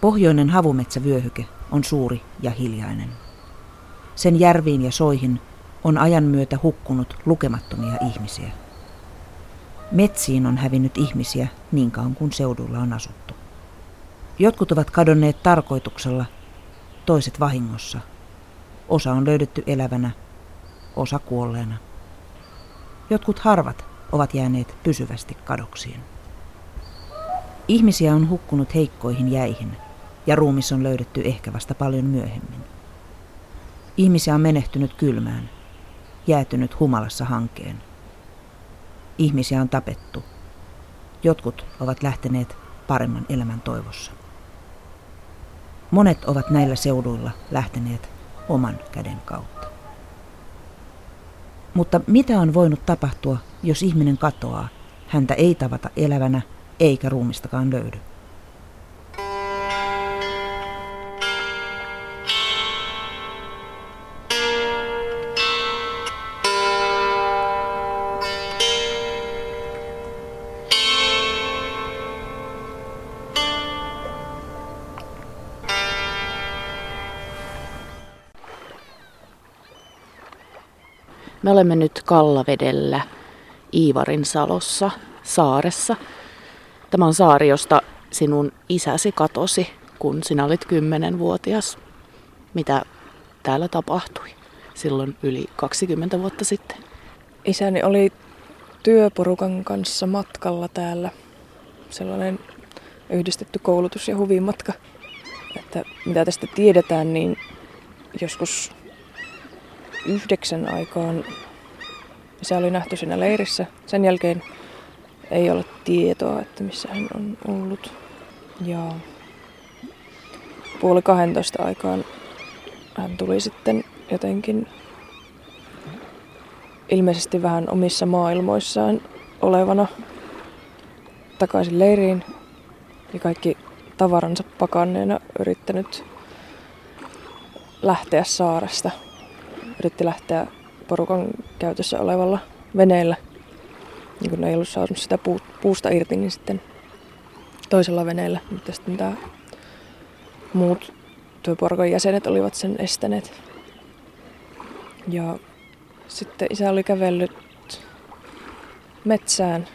Pohjoinen havumetsävyöhyke on suuri ja hiljainen. Sen järviin ja soihin on ajan myötä hukkunut lukemattomia ihmisiä. Metsiin on hävinnyt ihmisiä niin kauan kuin seudulla on asuttu. Jotkut ovat kadonneet tarkoituksella, toiset vahingossa. Osa on löydetty elävänä, osa kuolleena. Jotkut harvat ovat jääneet pysyvästi kadoksiin. Ihmisiä on hukkunut heikkoihin jäihin ja ruumis on löydetty ehkä vasta paljon myöhemmin. Ihmisiä on menehtynyt kylmään, jäätynyt humalassa hankeen. Ihmisiä on tapettu. Jotkut ovat lähteneet paremman elämän toivossa. Monet ovat näillä seuduilla lähteneet oman käden kautta. Mutta mitä on voinut tapahtua, jos ihminen katoaa? Häntä ei tavata elävänä eikä ruumistakaan löydy. Me olemme nyt Kallavedellä Iivarin salossa saaressa. Tämä on saari, josta sinun isäsi katosi, kun sinä olit kymmenenvuotias. Mitä täällä tapahtui silloin yli 20 vuotta sitten? Isäni oli työporukan kanssa matkalla täällä. Sellainen yhdistetty koulutus- ja huvimatka. Että mitä tästä tiedetään, niin joskus yhdeksän aikaan se oli nähty siinä leirissä. Sen jälkeen ei ole tietoa, että missä hän on ollut. Ja puoli 12 aikaan hän tuli sitten jotenkin ilmeisesti vähän omissa maailmoissaan olevana takaisin leiriin ja kaikki tavaransa pakanneena yrittänyt lähteä saaresta yritti lähteä porukan käytössä olevalla veneellä. Niin kun ne ei ollut saanut sitä puusta irti, niin sitten toisella veneellä. Mutta sitten tämä muut työporukan jäsenet olivat sen estäneet. Ja sitten isä oli kävellyt metsään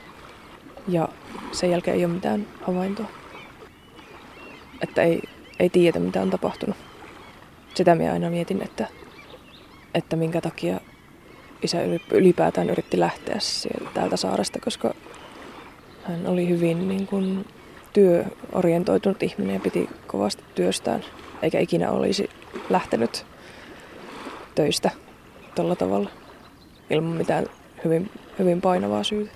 ja sen jälkeen ei ole mitään havaintoa. Että ei, ei tiedä mitä on tapahtunut. Sitä minä aina mietin, että että minkä takia isä ylipäätään yritti lähteä täältä saaresta, koska hän oli hyvin niin kuin työorientoitunut ihminen ja piti kovasti työstään, eikä ikinä olisi lähtenyt töistä tällä tavalla ilman mitään hyvin, hyvin painavaa syytä.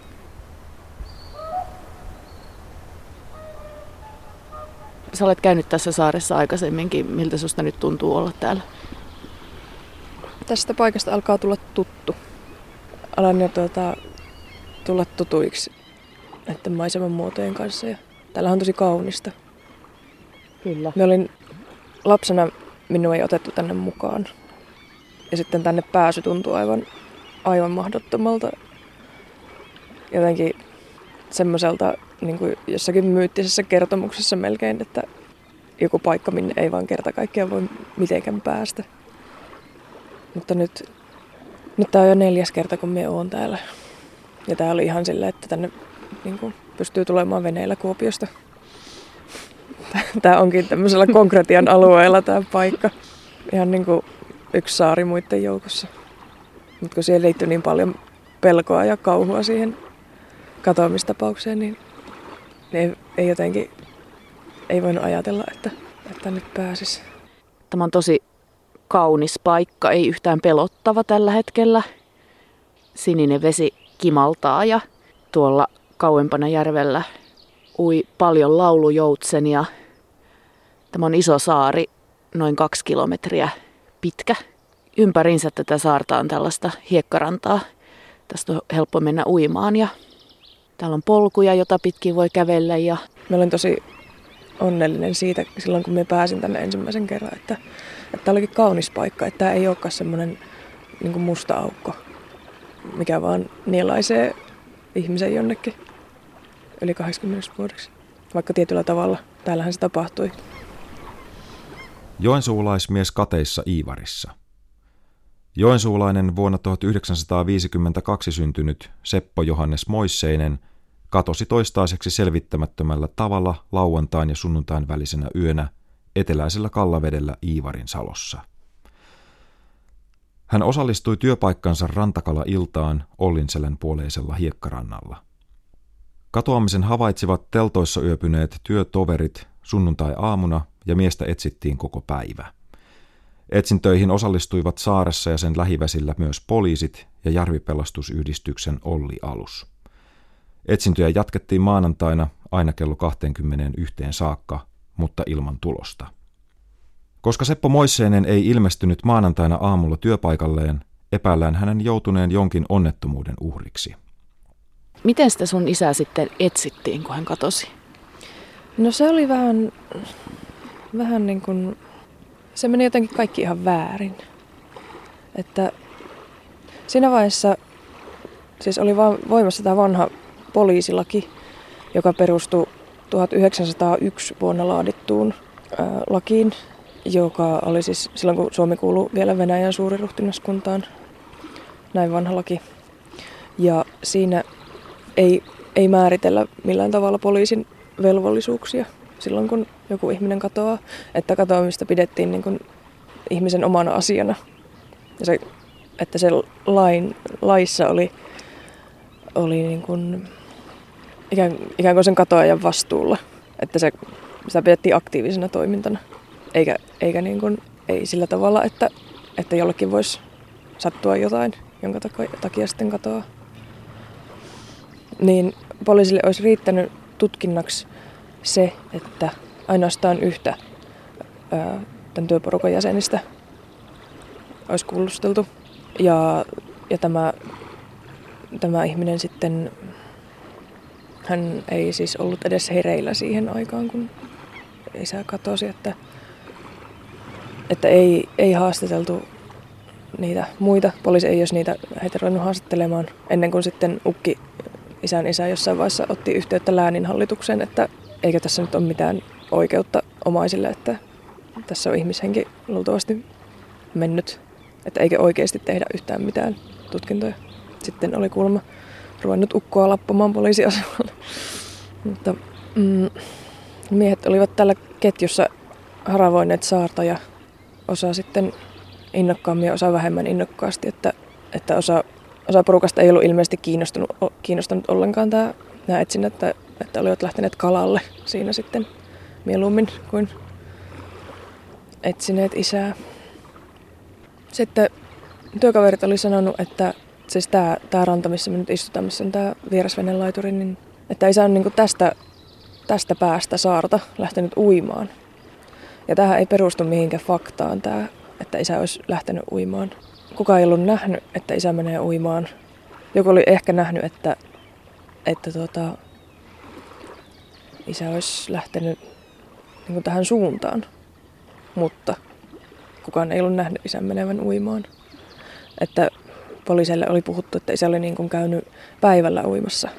Sä olet käynyt tässä saaressa aikaisemminkin. Miltä susta nyt tuntuu olla täällä? Tästä paikasta alkaa tulla tuttu. Alan jo tuota, tulla tutuiksi näiden maiseman muotojen kanssa. Ja täällä on tosi kaunista. Kyllä. Me olin lapsena, minua ei otettu tänne mukaan. Ja sitten tänne pääsy tuntui aivan, aivan mahdottomalta. Jotenkin semmoiselta niin kuin jossakin myyttisessä kertomuksessa melkein, että joku paikka, minne ei vaan kerta kaikkiaan voi mitenkään päästä. Mutta nyt, nyt tämä on jo neljäs kerta, kun me oon täällä. Ja tää oli ihan silleen, että tänne niin kuin, pystyy tulemaan veneellä Kuopiosta. Tämä onkin tämmöisellä konkretian alueella tämä paikka. Ihan niin kuin yksi saari muiden joukossa. Mutta kun siihen liittyy niin paljon pelkoa ja kauhua siihen katoamistapaukseen, niin ei, ei jotenkin ei voinut ajatella, että, että nyt pääsisi. Tämä on tosi kaunis paikka, ei yhtään pelottava tällä hetkellä. Sininen vesi kimaltaa ja tuolla kauempana järvellä ui paljon laulujoutsenia. Tämä on iso saari, noin kaksi kilometriä pitkä. Ympärinsä tätä saarta on tällaista hiekkarantaa. Tästä on helppo mennä uimaan ja täällä on polkuja, jota pitkin voi kävellä. Ja... Mä olen tosi onnellinen siitä silloin, kun me pääsin tänne ensimmäisen kerran, että että tämä olikin kaunis paikka, että tämä ei olekaan semmoinen niin musta aukko, mikä vaan nielaisee ihmisen jonnekin yli 80 vuodeksi. Vaikka tietyllä tavalla täällähän se tapahtui. Joensuulaismies kateissa Iivarissa. Joensuulainen vuonna 1952 syntynyt Seppo Johannes Moisseinen katosi toistaiseksi selvittämättömällä tavalla lauantain ja sunnuntain välisenä yönä eteläisellä Kallavedellä Iivarin salossa. Hän osallistui työpaikkansa rantakala-iltaan Ollinselän puoleisella hiekkarannalla. Katoamisen havaitsivat teltoissa yöpyneet työtoverit sunnuntai-aamuna ja miestä etsittiin koko päivä. Etsintöihin osallistuivat saaressa ja sen lähiväsillä myös poliisit ja Jarvipelastusyhdistyksen Olli-alus. Etsintöjä jatkettiin maanantaina aina kello 21 saakka, mutta ilman tulosta. Koska Seppo Moisseinen ei ilmestynyt maanantaina aamulla työpaikalleen, epäillään hänen joutuneen jonkin onnettomuuden uhriksi. Miten sitä sun isää sitten etsittiin, kun hän katosi? No se oli vähän, vähän niin kuin, se meni jotenkin kaikki ihan väärin. Että siinä vaiheessa siis oli vaan voimassa tämä vanha poliisilaki, joka perustui 1901 vuonna laadittuun lakiin, joka oli siis silloin, kun Suomi kuului vielä Venäjän suuriruhtinaskuntaan, näin vanha laki. Ja siinä ei, ei määritellä millään tavalla poliisin velvollisuuksia silloin, kun joku ihminen katoaa. Että katoamista pidettiin niin kuin ihmisen omana asiana. Ja se, että se lain, laissa oli, oli niin kuin ikään, ikään kuin sen katoajan vastuulla. Että se, sitä pidettiin aktiivisena toimintana. Eikä, eikä niin kuin, ei sillä tavalla, että, että jollekin voisi sattua jotain, jonka takia sitten katoaa. Niin poliisille olisi riittänyt tutkinnaksi se, että ainoastaan yhtä ää, tämän työporukan jäsenistä olisi kuulusteltu. Ja, ja tämä, tämä ihminen sitten, hän ei siis ollut edes hereillä siihen aikaan, kun isä katosi, että, että ei, ei haastateltu niitä muita. Poliisi ei olisi niitä heitä ruvennut haastattelemaan ennen kuin sitten ukki isän isä jossain vaiheessa otti yhteyttä lääninhallitukseen, että eikä tässä nyt ole mitään oikeutta omaisille, että tässä on ihmishenki luultavasti mennyt, että eikä oikeasti tehdä yhtään mitään tutkintoja. Sitten oli kuulemma ruvennut ukkoa lappamaan poliisiasemalle. Mutta mm, miehet olivat tällä ketjussa haravoineet saarta ja osa sitten innokkaammin ja osa vähemmän innokkaasti, että, että osa osa porukasta ei ollut ilmeisesti kiinnostunut, kiinnostanut ollenkaan tämä, nämä etsinnät, että, että olivat lähteneet kalalle siinä sitten mieluummin kuin etsineet isää. Sitten työkaverit oli sanonut, että siis tämä, tämä ranta, missä me nyt istutaan, missä on tämä laituri, niin että isä on niin tästä, tästä päästä saarta lähtenyt uimaan. Ja tähän ei perustu mihinkään faktaan tämä, että isä olisi lähtenyt uimaan kukaan ei ollut nähnyt, että isä menee uimaan. Joku oli ehkä nähnyt, että, että tuota, isä olisi lähtenyt niin tähän suuntaan, mutta kukaan ei ollut nähnyt isän menevän uimaan. Että poliisille oli puhuttu, että isä oli niin kuin käynyt päivällä uimassa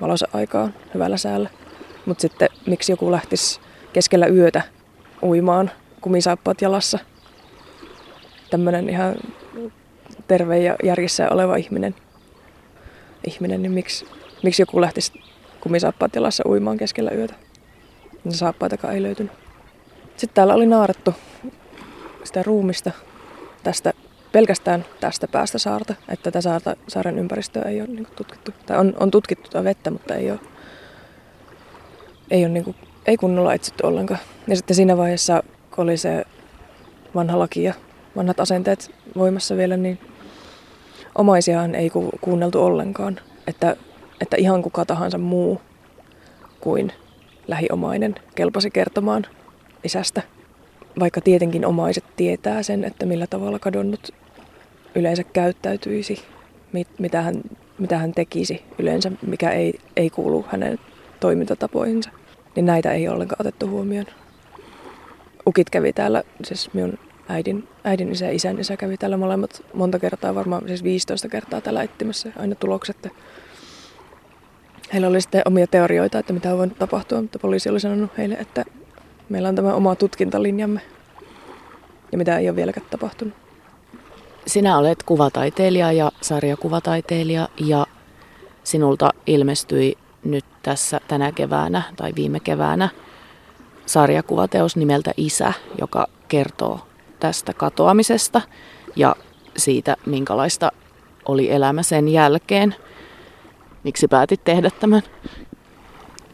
valossa aikaa hyvällä säällä. Mutta sitten miksi joku lähtisi keskellä yötä uimaan kumisaappaat jalassa. Tämmöinen ihan terve ja järjissä oleva ihminen, ihminen niin miksi, miksi joku lähtisi kumisaappaat jalassa uimaan keskellä yötä? Niin saappaitakaan ei löytynyt. Sitten täällä oli naarattu sitä ruumista tästä, pelkästään tästä päästä saarta, että tätä saarta, saaren ympäristöä ei ole niin tutkittu. Tai on, on tutkittu tätä vettä, mutta ei ole, ei, ole niin kuin, ei kunnolla etsitty ollenkaan. Ja sitten siinä vaiheessa, kun oli se vanha laki ja vanhat asenteet voimassa vielä, niin omaisiaan ei ku, kuunneltu ollenkaan. Että, että ihan kuka tahansa muu kuin lähiomainen kelpasi kertomaan isästä. Vaikka tietenkin omaiset tietää sen, että millä tavalla kadonnut yleensä käyttäytyisi, mit, mitä, hän, mitä hän tekisi yleensä, mikä ei, ei kuulu hänen toimintatapoihinsa. Niin näitä ei ollenkaan otettu huomioon. Ukit kävi täällä, siis minun äidin, äidin isä ja isän isä kävi täällä molemmat monta kertaa, varmaan siis 15 kertaa täällä etsimässä aina tulokset. Heillä oli sitten omia teorioita, että mitä on voinut tapahtua, mutta poliisi oli sanonut heille, että meillä on tämä oma tutkintalinjamme. ja mitä ei ole vieläkään tapahtunut. Sinä olet kuvataiteilija ja sarjakuvataiteilija ja sinulta ilmestyi nyt tässä tänä keväänä tai viime keväänä sarjakuvateos nimeltä Isä, joka kertoo tästä katoamisesta ja siitä, minkälaista oli elämä sen jälkeen. Miksi päätit tehdä tämän?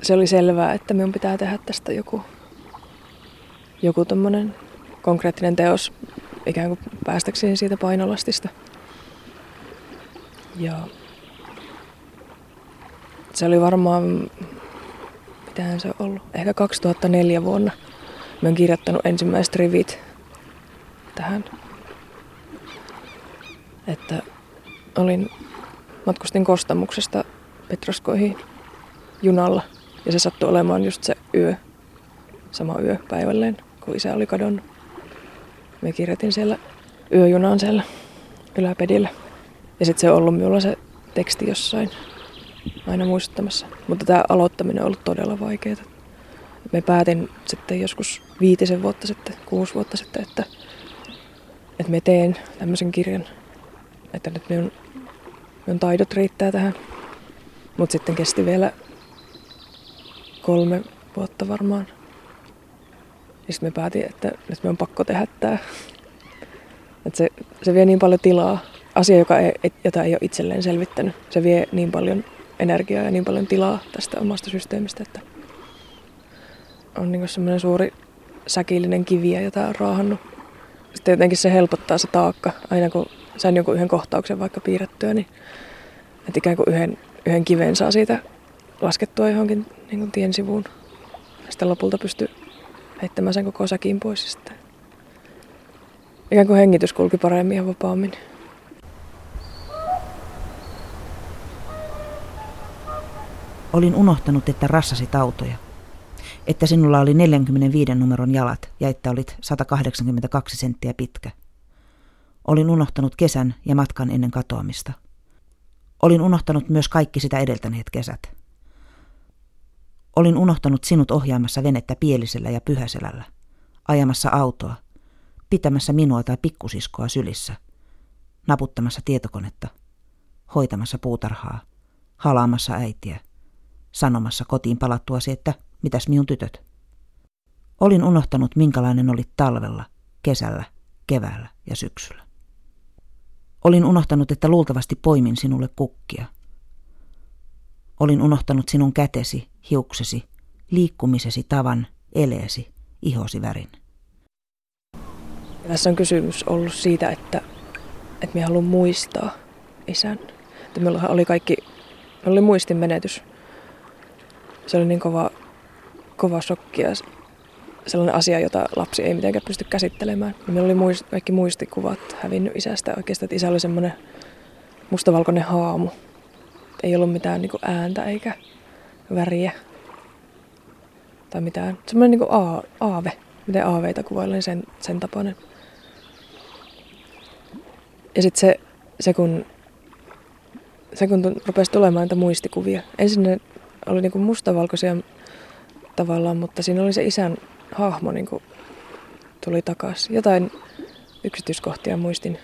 Se oli selvää, että minun pitää tehdä tästä joku, joku konkreettinen teos ikään kuin päästäkseen siitä painolastista. Ja se oli varmaan, mitähän se on ollut, ehkä 2004 vuonna. Mä oon kirjoittanut ensimmäiset rivit tähän. Että olin, matkustin Kostamuksesta Petroskoihin junalla ja se sattui olemaan just se yö, sama yö päivälleen, kun isä oli kadonnut. Me kirjoitin siellä yöjunaan siellä yläpedillä. Ja sitten se on ollut minulla se teksti jossain aina muistuttamassa. Mutta tämä aloittaminen on ollut todella vaikeaa. Me päätin sitten joskus viitisen vuotta sitten, kuusi vuotta sitten, että, että me teen tämmöisen kirjan. Että nyt minun, minun taidot riittää tähän. Mutta sitten kesti vielä kolme vuotta varmaan. Ja sitten me päätin, että nyt me on pakko tehdä tämä. Että se, se vie niin paljon tilaa. Asia, joka ei, jota ei ole itselleen selvittänyt. Se vie niin paljon energiaa ja niin paljon tilaa tästä omasta systeemistä, että on niin semmoinen suuri säkillinen kiviä, jota on raahannut. Sitten jotenkin se helpottaa se taakka. Aina kun sain jonkun yhden kohtauksen vaikka piirrettyä, niin että ikään kuin yhden, yhden kiven saa siitä laskettua johonkin niin tien sivuun. Sitten lopulta pystyy heittämään sen koko säkin pois. Sitten ikään kuin hengitys kulki paremmin ja vapaammin. Olin unohtanut, että rassasit autoja. Että sinulla oli 45 numeron jalat ja että olit 182 senttiä pitkä. Olin unohtanut kesän ja matkan ennen katoamista. Olin unohtanut myös kaikki sitä edeltäneet kesät. Olin unohtanut sinut ohjaamassa venettä Pielisellä ja Pyhäselällä, ajamassa autoa, pitämässä minua tai pikkusiskoa sylissä, naputtamassa tietokonetta, hoitamassa puutarhaa, halaamassa äitiä, sanomassa kotiin palattuasi, että mitäs minun tytöt. Olin unohtanut, minkälainen olit talvella, kesällä, keväällä ja syksyllä. Olin unohtanut, että luultavasti poimin sinulle kukkia. Olin unohtanut sinun kätesi, hiuksesi, liikkumisesi tavan, eleesi, ihosi värin. Tässä on kysymys ollut siitä, että, että minä haluan muistaa isän. Että oli kaikki, oli muistin menetys. Se oli niin kova, kova shokki ja sellainen asia, jota lapsi ei mitenkään pysty käsittelemään. Meillä oli muist, kaikki muistikuvat hävinnyt isästä oikeastaan, että isä oli semmoinen mustavalkoinen haamu. Ei ollut mitään niin ääntä eikä väriä tai mitään. Semmoinen niin aave, miten aaveita kuvaillaan, niin sen, sen tapainen. Ja sitten se, se, kun, se kun rupesi tulemaan niitä muistikuvia. Ensin ne oli niin kuin mustavalkoisia tavallaan, mutta siinä oli se isän hahmo niin kuin tuli takaisin. Jotain yksityiskohtia muistin.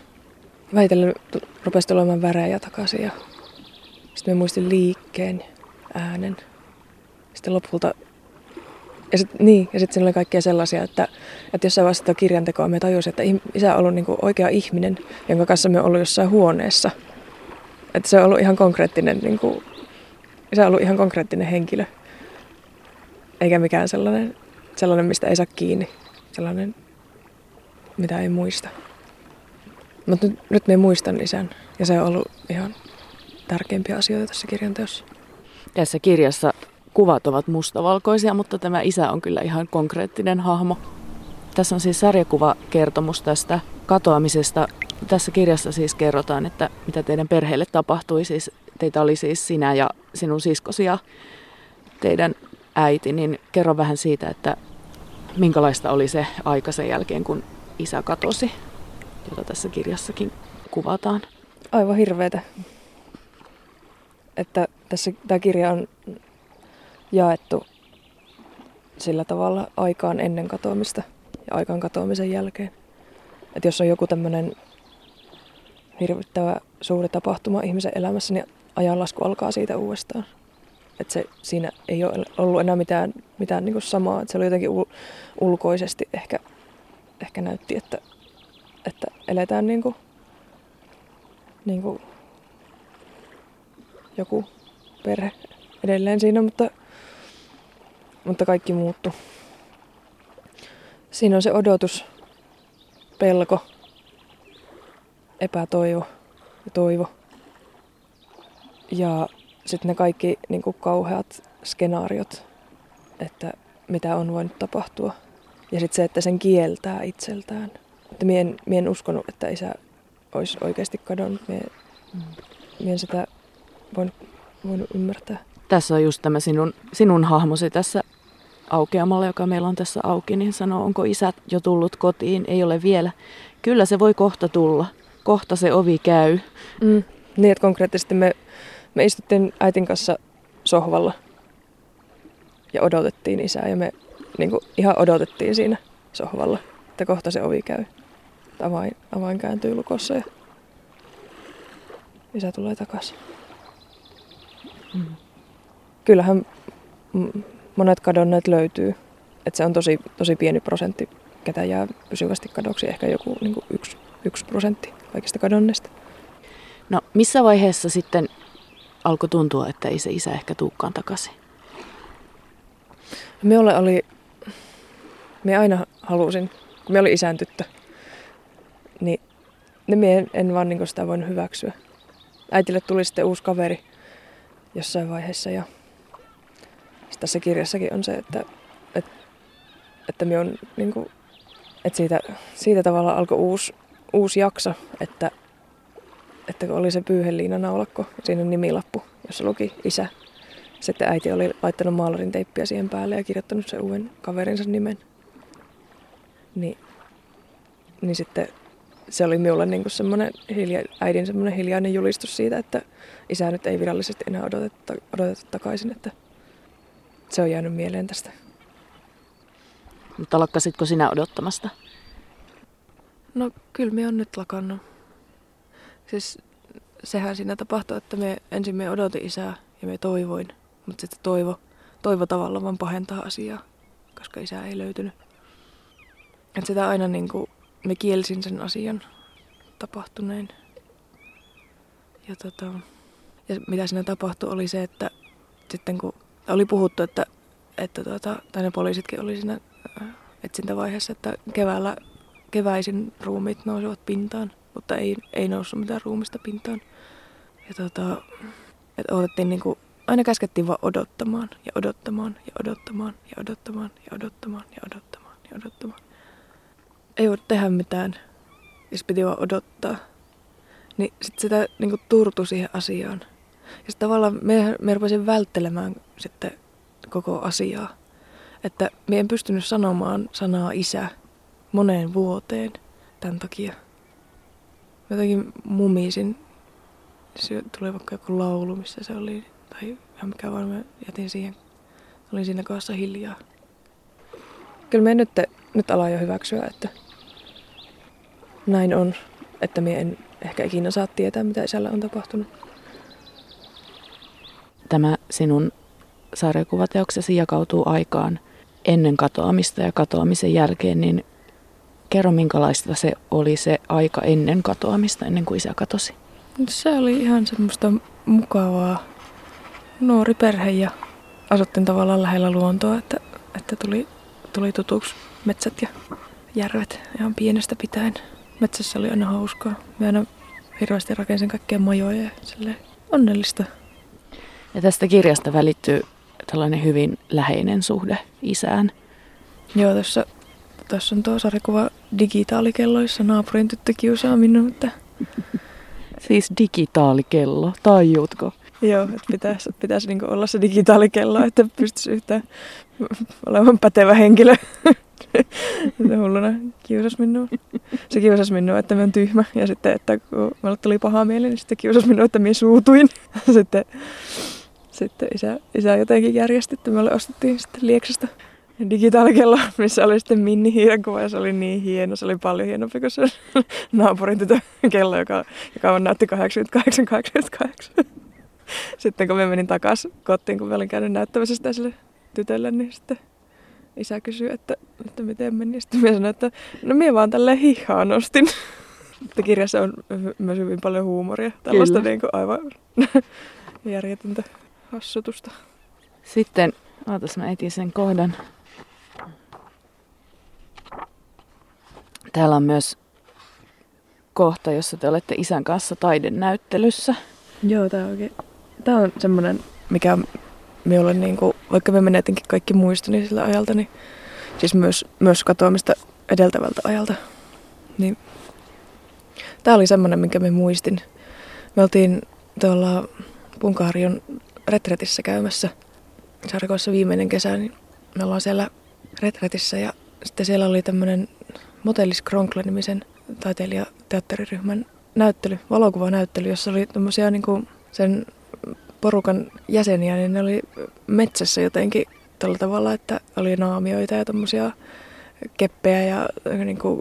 Väitellen rupesi tulemaan värejä takaisin ja sitten mä muistin liikkeen, äänen. Sitten lopulta ja sitten niin, ja sit siinä oli kaikkea sellaisia, että, että jossain vaiheessa sitä kirjantekoa me tajusin, että isä on ollut niin oikea ihminen, jonka kanssa me ollut jossain huoneessa. Että se on ollut ihan konkreettinen, niin kuin, isä on ollut ihan konkreettinen henkilö. Eikä mikään sellainen, sellainen, mistä ei saa kiinni. Sellainen, mitä ei muista. Mutta nyt, nyt me muistan isän, ja se on ollut ihan tärkeimpiä asioita tässä kirjanteossa. Tässä kirjassa kuvat ovat mustavalkoisia, mutta tämä isä on kyllä ihan konkreettinen hahmo. Tässä on siis sarjakuvakertomus tästä katoamisesta. Tässä kirjassa siis kerrotaan, että mitä teidän perheelle tapahtui. Siis teitä oli siis sinä ja sinun siskosi ja teidän äiti, niin kerro vähän siitä, että minkälaista oli se aika sen jälkeen, kun isä katosi, jota tässä kirjassakin kuvataan. Aivan hirveetä. Että tässä tämä kirja on jaettu sillä tavalla aikaan ennen katoamista ja aikaan katoamisen jälkeen. että jos on joku tämmöinen hirvittävä suuri tapahtuma ihmisen elämässä, niin ajanlasku alkaa siitä uudestaan. Että se, siinä ei ole ollut enää mitään, mitään niin samaa. Että se oli jotenkin ul- ulkoisesti ehkä, ehkä näytti, että, että eletään niin kuin, niin kuin joku perhe edelleen siinä, mutta, mutta kaikki muuttu. Siinä on se odotus, pelko, epätoivo ja toivo. Ja sitten ne kaikki niin kuin kauheat skenaariot, että mitä on voinut tapahtua. Ja sitten se, että sen kieltää itseltään. Että mie en, mie en uskonut, että isä olisi oikeasti kadonnut. Mie, mm. mie en sitä voinut, voinut ymmärtää. Tässä on just tämä sinun, sinun hahmosi tässä aukeamalla, joka meillä on tässä auki, niin sanoo, onko isä jo tullut kotiin? Ei ole vielä. Kyllä se voi kohta tulla. Kohta se ovi käy. Mm. Niin, että konkreettisesti me, me istuttiin äitin kanssa sohvalla ja odotettiin isää ja me niin kuin, ihan odotettiin siinä sohvalla, että kohta se ovi käy. Avain, avain kääntyy lukossa ja isä tulee takaisin. Mm. Kyllähän monet kadonneet löytyy. että se on tosi, tosi pieni prosentti, ketä jää pysyvästi kadoksi. Ehkä joku niin kuin yksi, yksi prosentti kaikista kadonneista. No missä vaiheessa sitten alkoi tuntua, että ei se isä ehkä tuukkaan takaisin? Minulle oli, me aina halusin, kun me oli isän tyttö, niin ne mie en, en vaan niin sitä voinut hyväksyä. Äitille tuli sitten uusi kaveri jossain vaiheessa ja tässä kirjassakin on se, että, että, että, on, niin kuin, että siitä, siitä tavalla alkoi uusi, uusi jakso, että, että kun oli se pyyheliina naulakko, siinä nimilappu, jossa luki isä. Sitten äiti oli laittanut maalarin teippiä siihen päälle ja kirjoittanut sen uuden kaverinsa nimen. Niin, niin sitten se oli minulle niin kuin semmoinen hilja, äidin semmoinen hiljainen julistus siitä, että isä nyt ei virallisesti enää odoteta, odoteta takaisin, että se on jäänyt mieleen tästä. Mutta lakkasitko sinä odottamasta? No kyllä me on nyt lakannut. Siis sehän siinä tapahtui, että me ensin me odotin isää ja me toivoin. Mutta sitten toivo, toivo tavallaan vaan pahentaa asiaa, koska isää ei löytynyt. Et sitä aina niin kuin, me kielsin sen asian tapahtuneen. Ja, tota, ja mitä siinä tapahtui oli se, että sitten kun oli puhuttu, että, että tuota, tai ne poliisitkin oli siinä äh, etsintävaiheessa, että keväällä, keväisin ruumiit nousivat pintaan, mutta ei, ei noussut mitään ruumista pintaan. Ja tuota, että odotettiin niin kuin, aina käskettiin vaan odottamaan ja odottamaan ja odottamaan ja odottamaan ja odottamaan ja odottamaan ja odottamaan. Ei voi tehdä mitään, jos piti vaan odottaa. Niin sitten sitä niin kuin turtu siihen asiaan. Ja tavallaan me, me rupesin välttelemään sitten koko asiaa. Että me en pystynyt sanomaan sanaa isä moneen vuoteen tämän takia. Mä jotenkin mumisin. Se tuli vaikka joku laulu, missä se oli, tai ihan mikä vaan mä jätin siihen. Olin siinä kohdassa hiljaa. Kyllä me nyt, nyt ala jo hyväksyä, että näin on. Että me en ehkä ikinä saa tietää, mitä isällä on tapahtunut tämä sinun sarjakuvateoksesi jakautuu aikaan ennen katoamista ja katoamisen jälkeen, niin kerro minkälaista se oli se aika ennen katoamista, ennen kuin isä katosi. Se oli ihan semmoista mukavaa. Nuori perhe ja asuttiin tavallaan lähellä luontoa, että, että tuli, tuli tutuksi metsät ja järvet ihan pienestä pitäen. Metsässä oli aina hauskaa. Mä aina hirveästi rakensin kaikkea majoja ja onnellista. Ja tästä kirjasta välittyy tällainen hyvin läheinen suhde isään. Joo, tässä, tässä on tuo sarjakuva digitaalikelloissa naapurin tyttö kiusaa minua. Siis digitaalikello, tajuutko? Joo, että pitäisi, pitäisi niin olla se digitaalikello, että pystyisi yhtään olemaan pätevä henkilö. se hulluna kiusasi minua. Se kiusasi minua, että mä oon tyhmä. Ja sitten, että kun mulle tuli paha mieli, niin sitten kiusasi minua, että minä suutuin. sitten sitten isä, isä jotenkin järjesti, että me ostettiin sitten Lieksasta digitaalikello, missä oli sitten Minni hiirenkuva ja se oli niin hieno. Se oli paljon hienompi kuin se naapurin tytön kello, joka, joka on näytti 88, 88. Sitten kun me menin takaisin kotiin, kun me olin käynyt näyttämässä sitä sille tytölle, niin sitten isä kysyi, että, että miten meni. Sitten minä sanoin, että no minä vaan tälleen hihaa nostin. Että kirjassa on myös hyvin paljon huumoria. Tällaista niin kuin aivan järjetöntä hassutusta. Sitten, ootas mä etin sen kohdan. Täällä on myös kohta, jossa te olette isän kanssa taidenäyttelyssä. Joo, tää on oikein. Tää on semmonen, mikä me olen niinku, vaikka me menetinkin kaikki muistoni sillä ajalta, niin siis myös, myös katoamista edeltävältä ajalta, niin tää oli semmonen, minkä me muistin. Me oltiin tuolla Punkaharjon retretissä käymässä Sarkoissa viimeinen kesä, niin me ollaan siellä retretissä ja sitten siellä oli tämmöinen Motellis Kronkla-nimisen taiteilijateatteriryhmän näyttely, valokuvanäyttely, jossa oli tämmöisiä niin kuin sen porukan jäseniä, niin ne oli metsässä jotenkin tällä tavalla, että oli naamioita ja tämmöisiä keppejä ja niin kuin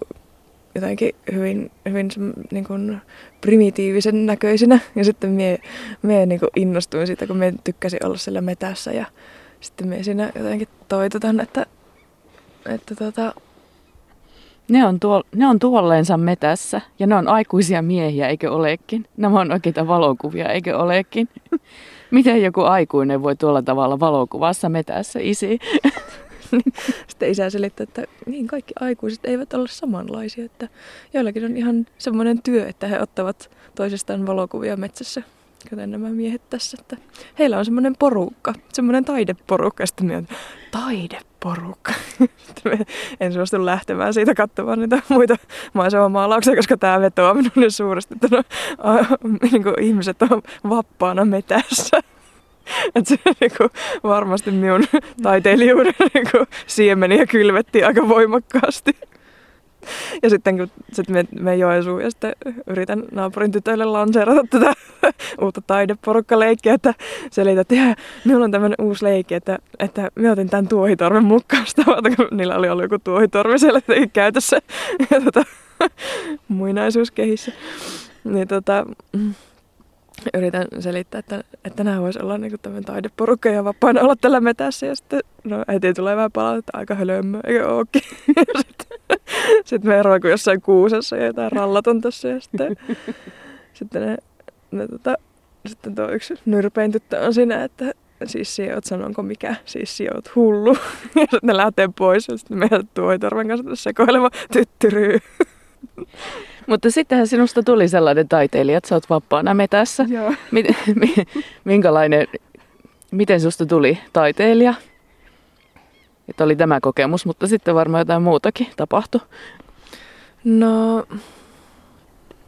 jotenkin hyvin, hyvin niin kuin primitiivisen näköisinä. Ja sitten mie, mie niin kuin innostuin siitä, kun mie tykkäsin olla siellä metässä. Ja sitten mie siinä jotenkin toitotan, että, että tota, ne on, tuol, ne on tuolleensa metässä ja ne on aikuisia miehiä, eikö olekin? Nämä on oikeita valokuvia, eikö olekin? Miten joku aikuinen voi tuolla tavalla valokuvassa metässä, isi? Sitten isä selittää, että niin kaikki aikuiset eivät ole samanlaisia, että joillakin on ihan semmoinen työ, että he ottavat toisestaan valokuvia metsässä kuten nämä miehet tässä, että heillä on semmoinen porukka, semmoinen taideporukka. Sitten taideporukka. Sitten en suostu lähtemään siitä katsomaan niitä muita maisemamaalauksia, koska tämä vetoaa minulle suuresti, että no, a, niin kuin ihmiset on vappaana metässä. Että se niin kuin, varmasti minun taiteilijuuden niin kuin, siemeniä kylvettiin aika voimakkaasti. Ja sitten kun sit me, me Joensuun ja sitten yritän naapurin tytöille lanseerata tätä uutta taideporukkaleikkiä, että selitän, että ja, minulla on tämmöinen uusi leikki, että, että me otin tämän tuohitorven mukaan kun niillä oli ollut joku tuohitorvi siellä käytössä ja tota, muinaisuuskehissä. Niin tota, yritän selittää, että, että nämä voisi olla niin tämmöinen taideporukka ja vapaana olla tällä metässä. Ja sitten no, heti tulee vähän palautetta, aika hölömmö, eikö ookin. sitten, me eroin kuin jossain kuusessa ja jotain rallaton tässä. Ja sitten, sitten ne, ne tota, sitten tuo yksi nyrpein tyttö on siinä, että siis sinä oot sanonko mikä, siis sinä oot hullu. ja sitten ne lähtee pois ja sitten meidän tuohitorven kanssa sekoileva tyttyryy. Mutta sittenhän sinusta tuli sellainen taiteilija, että sä oot vapaana metässä. Joo. Minkälainen, miten susta tuli taiteilija? Että oli tämä kokemus, mutta sitten varmaan jotain muutakin tapahtui. No,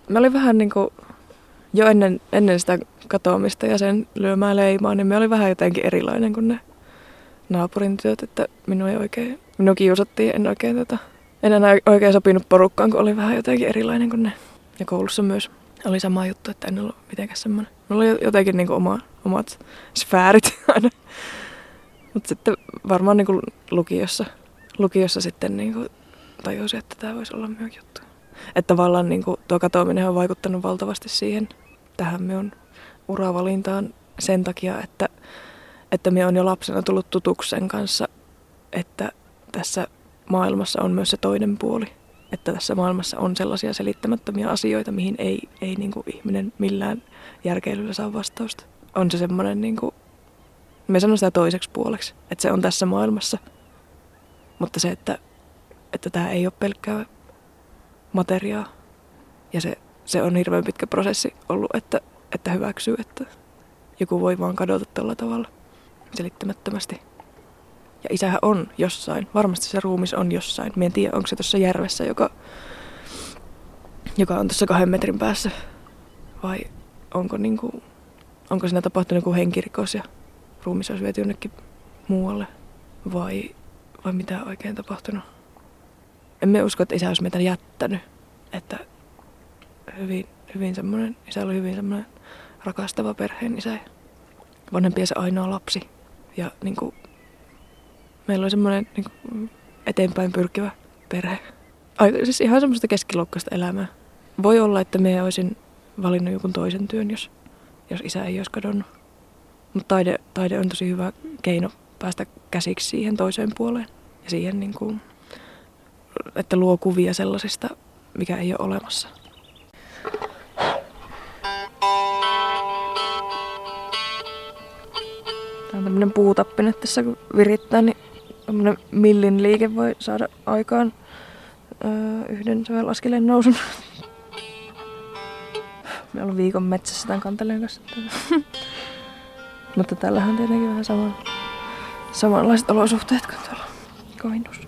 mä olin vähän niin kuin jo ennen, ennen sitä katoamista ja sen lyömää leimaa, niin me oli vähän jotenkin erilainen kuin ne naapurin työt, että minua ei oikein, minua kiusattiin, en oikein tota, en enää oikein sopinut porukkaan, kun oli vähän jotenkin erilainen kuin ne. Ja koulussa myös oli sama juttu, että en ollut mitenkään semmoinen. Mulla oli jotenkin niin oma, omat sfäärit aina. Mutta sitten varmaan niin kuin lukiossa, lukiossa sitten niin kuin tajusin, että tämä voisi olla minun juttu. Että tavallaan niin kuin tuo katoaminen on vaikuttanut valtavasti siihen, tähän minun uravalintaan sen takia, että, että minä on jo lapsena tullut tutuksen kanssa, että tässä maailmassa on myös se toinen puoli. Että tässä maailmassa on sellaisia selittämättömiä asioita, mihin ei, ei niin kuin ihminen millään järkeilyllä saa vastausta. On se semmoinen, niin kuin, me sanon sitä toiseksi puoleksi, että se on tässä maailmassa. Mutta se, että, että tämä ei ole pelkkää materiaa. Ja se, se on hirveän pitkä prosessi ollut, että, että hyväksyy, että joku voi vaan kadota tällä tavalla selittämättömästi. Ja isähän on jossain. Varmasti se ruumis on jossain. Mie en tiedä, onko se tuossa järvessä, joka, joka on tuossa kahden metrin päässä. Vai onko, niinku, onko siinä tapahtunut joku henkirikos ja ruumis olisi viety jonnekin muualle. Vai, vai mitä oikein tapahtunut. En usko, että isä olisi meitä jättänyt. Että hyvin, hyvin semmoinen, isä oli hyvin semmoinen rakastava perheen isä. Vanhempiensa ainoa lapsi. Ja niin kuin meillä oli semmoinen niin kuin, eteenpäin pyrkivä perhe. Aika, siis ihan semmoista keskiluokkaista elämää. Voi olla, että me olisin valinnut jonkun toisen työn, jos, jos isä ei olisi kadonnut. Mutta taide, taide on tosi hyvä keino päästä käsiksi siihen toiseen puoleen. Ja siihen, niin kuin, että luo kuvia sellaisista, mikä ei ole olemassa. Tämä on tämmöinen puutappinen tässä, kun virittää, niin tämmöinen millin liike voi saada aikaan öö, yhden sävelaskeleen nousun. Me ollaan viikon metsässä tämän kanteleen kanssa. Mutta täällähän on tietenkin vähän saman, samanlaiset olosuhteet kuin tuolla Kainuussa.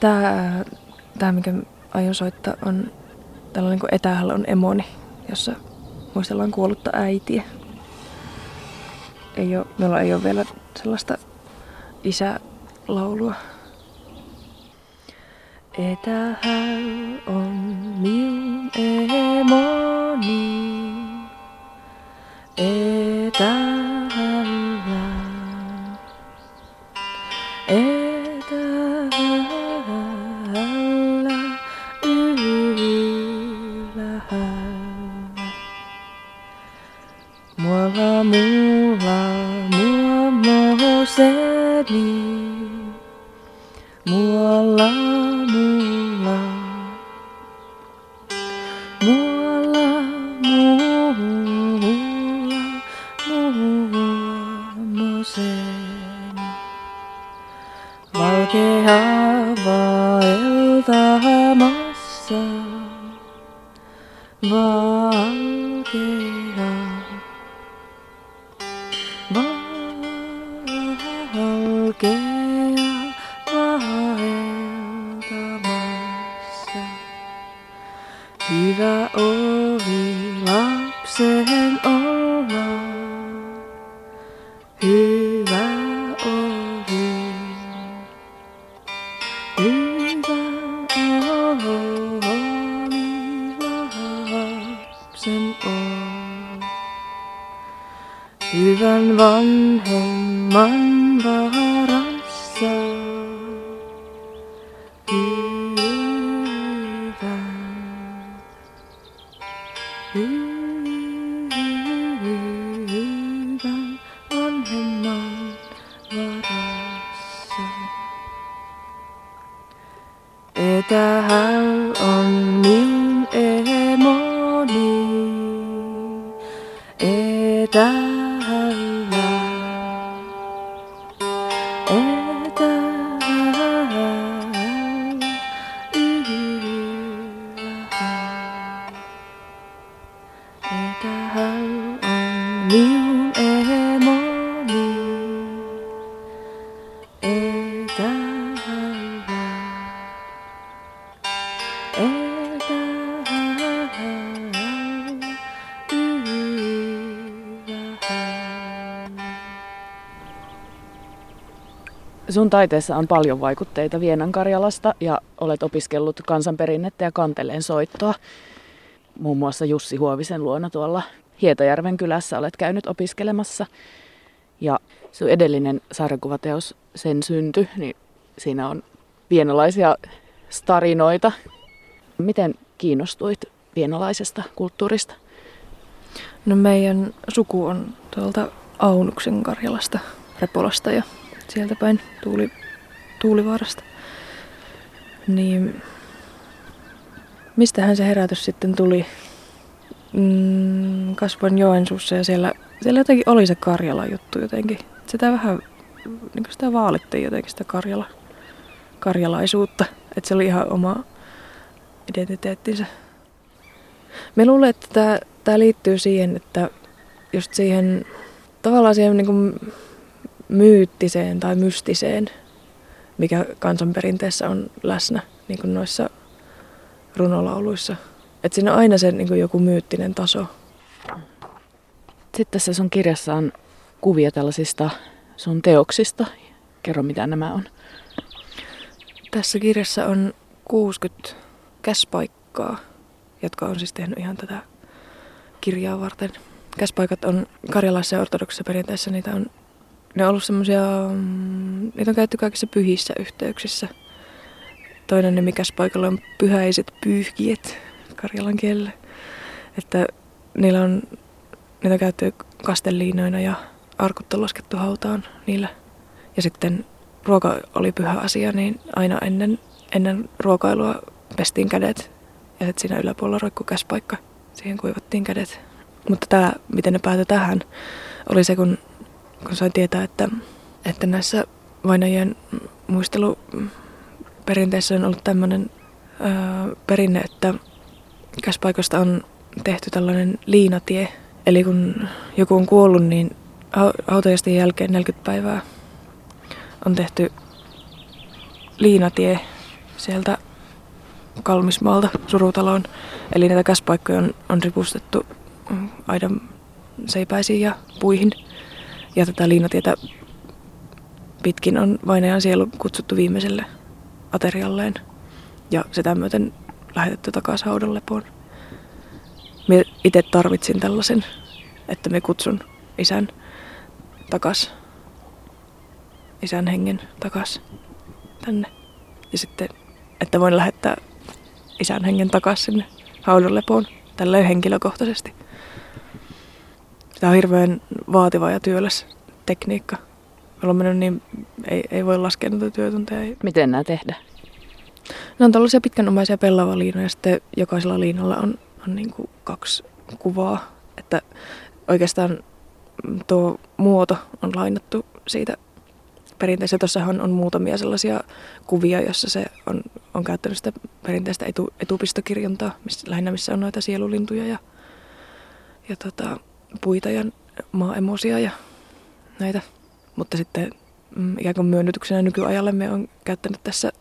Tää, tää mikä aion soittaa on tällainen kuin Etäällä on emoni, jossa muistellaan kuollutta äitiä. Ei ole, meillä ei ole vielä sellaista isälaulua. Etähän on minun emoni. Etähällä. Etähällä ylhäällä. Mulla mulla mua moseni. Mulla Va el da masa, va. Sun taiteessa on paljon vaikutteita Vienan Karjalasta ja olet opiskellut kansanperinnettä ja kanteleen soittoa. Muun muassa Jussi Huovisen luona tuolla Hietajärven kylässä olet käynyt opiskelemassa. Ja sun edellinen sarjakuvateos, sen synty, niin siinä on vienalaisia starinoita. Miten kiinnostuit vienalaisesta kulttuurista? No meidän suku on tuolta Aunuksen Karjalasta, Repolasta ja sieltä päin Tuuli, Tuulivaarasta. Niin mistähän se herätys sitten tuli? Mm, kasvoin Joensuussa ja siellä, siellä jotenkin oli se Karjala juttu jotenkin. Sitä vähän, niin sitä vaalittiin jotenkin sitä Karjala, karjalaisuutta. Että se oli ihan oma identiteettinsä. Me luulen, että tämä liittyy siihen, että just siihen tavallaan siihen niin kuin myyttiseen tai mystiseen, mikä kansanperinteessä on läsnä niin kuin noissa runolauluissa. Että siinä on aina se niin kuin joku myyttinen taso. Sitten tässä sun kirjassa on kuvia tällaisista sun teoksista. Kerro mitä nämä on. Tässä kirjassa on 60 käspaikkaa, jotka on siis tehnyt ihan tätä kirjaa varten. käspaikat on karjalaisessa ja ortodoksissa perinteessä, niitä on, ne on ollut semmoisia, mm, niitä on käytetty kaikissa pyhissä yhteyksissä. Toinen nimi käspaikalle on pyhäiset pyyhkiet karjalan kielellä. Että niillä on, niitä on käytetty kasteliinoina ja arkut on laskettu hautaan niillä. Ja sitten ruoka oli pyhä asia, niin aina ennen, ennen ruokailua pestiin kädet ja sitten siinä yläpuolella roikkui käspaikka. Siihen kuivattiin kädet. Mutta tämä, miten ne päätyi tähän, oli se, kun, kun sain tietää, että, että näissä vainajien muisteluperinteissä on ollut tämmöinen perinne, että käspaikoista on tehty tällainen liinatie. Eli kun joku on kuollut, niin hautajaisten jälkeen 40 päivää on tehty liinatie sieltä Kalmismaalta surutaloon. Eli näitä käspaikkoja on, on ripustettu mm, aidan seipäisiin ja puihin. Ja tätä liinatietä pitkin on vainajan sielu kutsuttu viimeiselle aterialleen. Ja sitä myöten lähetetty takaisin haudan lepoon. Minä itse tarvitsin tällaisen, että me kutsun isän takas, isän hengen takas tänne. Ja sitten, että voin lähettää isän hengen takas sinne haudan lepoon tälleen henkilökohtaisesti. Tämä on hirveän vaativa ja työläs tekniikka. Meillä on mennyt niin, ei, ei voi laskea noita työtunteja. Miten nämä tehdään? Ne on tällaisia pitkänomaisia pellavaliinoja ja sitten jokaisella liinalla on, on niin kuin kaksi kuvaa. Että oikeastaan tuo muoto on lainattu siitä perinteistä. Tuossahan on muutamia sellaisia kuvia, jossa se on, on käyttänyt sitä perinteistä etu, etupistokirjontaa, missä, lähinnä missä on noita sielulintuja ja, ja tota, puita ja maaemosia ja näitä. Mutta sitten mm, ikään kuin myönnytyksenä nykyajalle me on käyttänyt tässä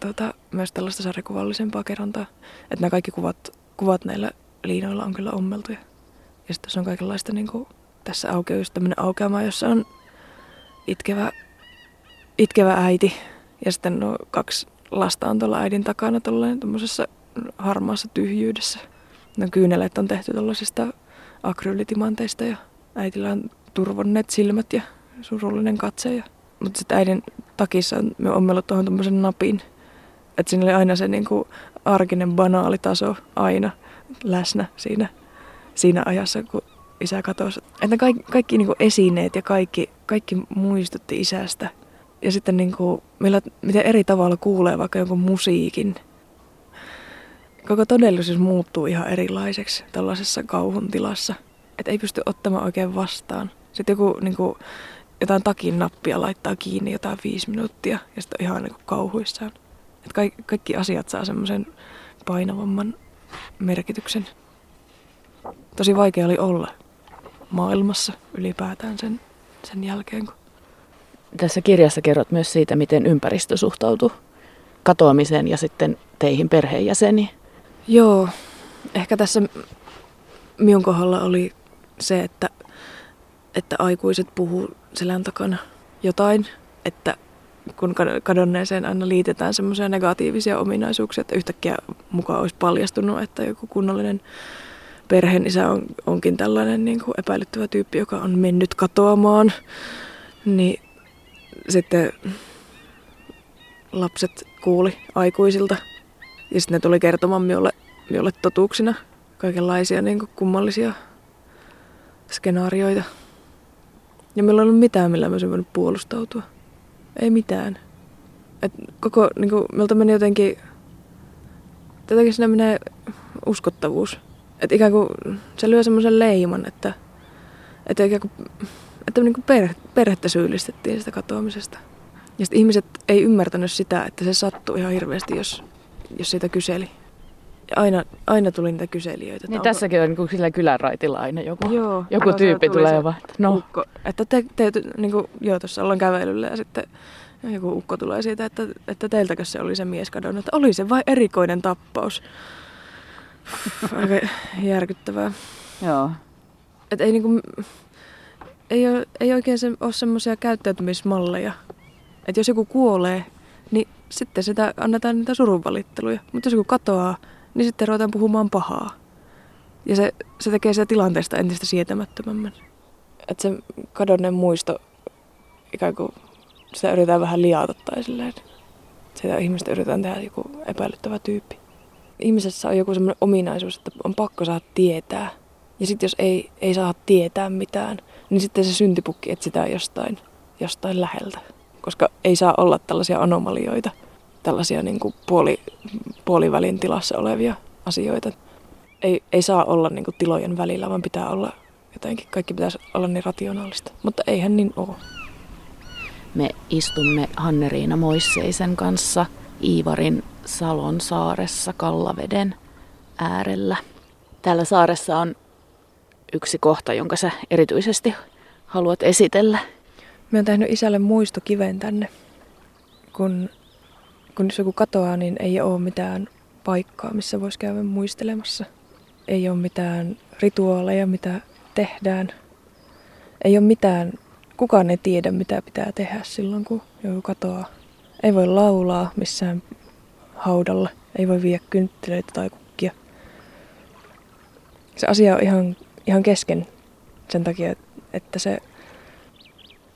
tota, myös tällaista sarjakuvallisempaa kerrontaa. Että nämä kaikki kuvat, kuvat näillä liinoilla on kyllä ommeltuja. Ja sitten tässä on kaikenlaista, niin kuin, tässä aukeaa just tämmöinen aukeama, jossa on itkevä, itkevä äiti. Ja sitten no, kaksi lasta on tuolla äidin takana tuollaisessa harmaassa tyhjyydessä. No kyyneleet on tehty tuollaisista akryylitimanteista ja äitillä on turvonneet silmät ja surullinen katse. Ja... Mutta sitten äidin takissa on me ommellut tuohon tuommoisen napin, että siinä oli aina se niin kuin arkinen banaali taso aina läsnä siinä, siinä ajassa, kun isä katosi. Että kaikki, kaikki niin kuin esineet ja kaikki, kaikki muistutti isästä. Ja sitten niin kuin, millä, miten eri tavalla kuulee vaikka jonkun musiikin. Koko todellisuus muuttuu ihan erilaiseksi tällaisessa kauhun tilassa. Että ei pysty ottamaan oikein vastaan. Sitten joku niin kuin, jotain takin nappia laittaa kiinni jotain viisi minuuttia ja sitten ihan niin kuin kauhuissaan. Että kaikki, kaikki asiat saa semmoisen painavamman merkityksen. Tosi vaikea oli olla maailmassa ylipäätään sen, sen jälkeen. Kun... Tässä kirjassa kerrot myös siitä, miten ympäristö suhtautui katoamiseen ja sitten teihin perheenjäseniin. Joo, ehkä tässä minun kohdalla oli se, että, että aikuiset puhuu selän takana jotain, että kun kadonneeseen aina liitetään semmoisia negatiivisia ominaisuuksia, että yhtäkkiä mukaan olisi paljastunut, että joku kunnollinen perheen isä on, onkin tällainen niin kuin epäilyttävä tyyppi, joka on mennyt katoamaan, niin sitten lapset kuuli aikuisilta ja sitten ne tuli kertomaan minulle, minulle totuuksina kaikenlaisia niin kuin kummallisia skenaarioita. Ja meillä ei ollut mitään, millä mä voinut puolustautua. Ei mitään. Et koko, niin kuin, meiltä meni jotenkin, jotenkin siinä menee uskottavuus. Että ikään kuin se lyö semmoisen leiman, että, että ikään kuin, että niin kuin perhe, perhettä syyllistettiin sitä katoamisesta. Ja sitten ihmiset ei ymmärtänyt sitä, että se sattui ihan hirveästi, jos, jos siitä kyseli. Aina, aina tuli niitä kyselijöitä. Niin onko... tässäkin on niin sillä kylänraitilla aina joku, joo, joku tyyppi tulee ja vaan, no. Ukko, että te, te, niin kuin, joo, tuossa ollaan kävelyllä ja sitten joku ukko tulee siitä, että, että teiltäkö se oli se mies kadonnut. Että oli se vain erikoinen tappaus. Aika järkyttävää. Joo. Että ei, niinku, ei, ole, ei oikein se, ole semmoisia käyttäytymismalleja. Että jos joku kuolee, sitten sitä annetaan niitä surunvalitteluja. Mutta jos joku katoaa, niin sitten ruvetaan puhumaan pahaa. Ja se, se tekee sitä tilanteesta entistä sietämättömämmän. Että se kadonneen muisto, ikään kuin sitä yritetään vähän liata tai silleen, sitä ihmistä yritetään tehdä joku epäilyttävä tyyppi. Ihmisessä on joku semmoinen ominaisuus, että on pakko saada tietää. Ja sitten jos ei, ei saa tietää mitään, niin sitten se syntipukki etsitään jostain, jostain läheltä. Koska ei saa olla tällaisia anomalioita, tällaisia niin kuin puoli, puolivälin tilassa olevia asioita. Ei, ei saa olla niin kuin tilojen välillä, vaan pitää olla jotenkin, kaikki pitäisi olla niin rationaalista. Mutta eihän niin ole. Me istumme Hanneriina Moisseisen kanssa Iivarin Salon saaressa Kallaveden äärellä. Täällä saaressa on yksi kohta, jonka sä erityisesti haluat esitellä. Mä oon tehnyt isälle muistokiven tänne. Kun, kun jos joku katoaa, niin ei ole mitään paikkaa, missä voisi käydä muistelemassa. Ei ole mitään rituaaleja, mitä tehdään. Ei ole mitään, kukaan ei tiedä mitä pitää tehdä silloin, kun joku katoaa. Ei voi laulaa missään haudalla, ei voi viedä kynttilöitä tai kukkia. Se asia on ihan, ihan kesken sen takia, että se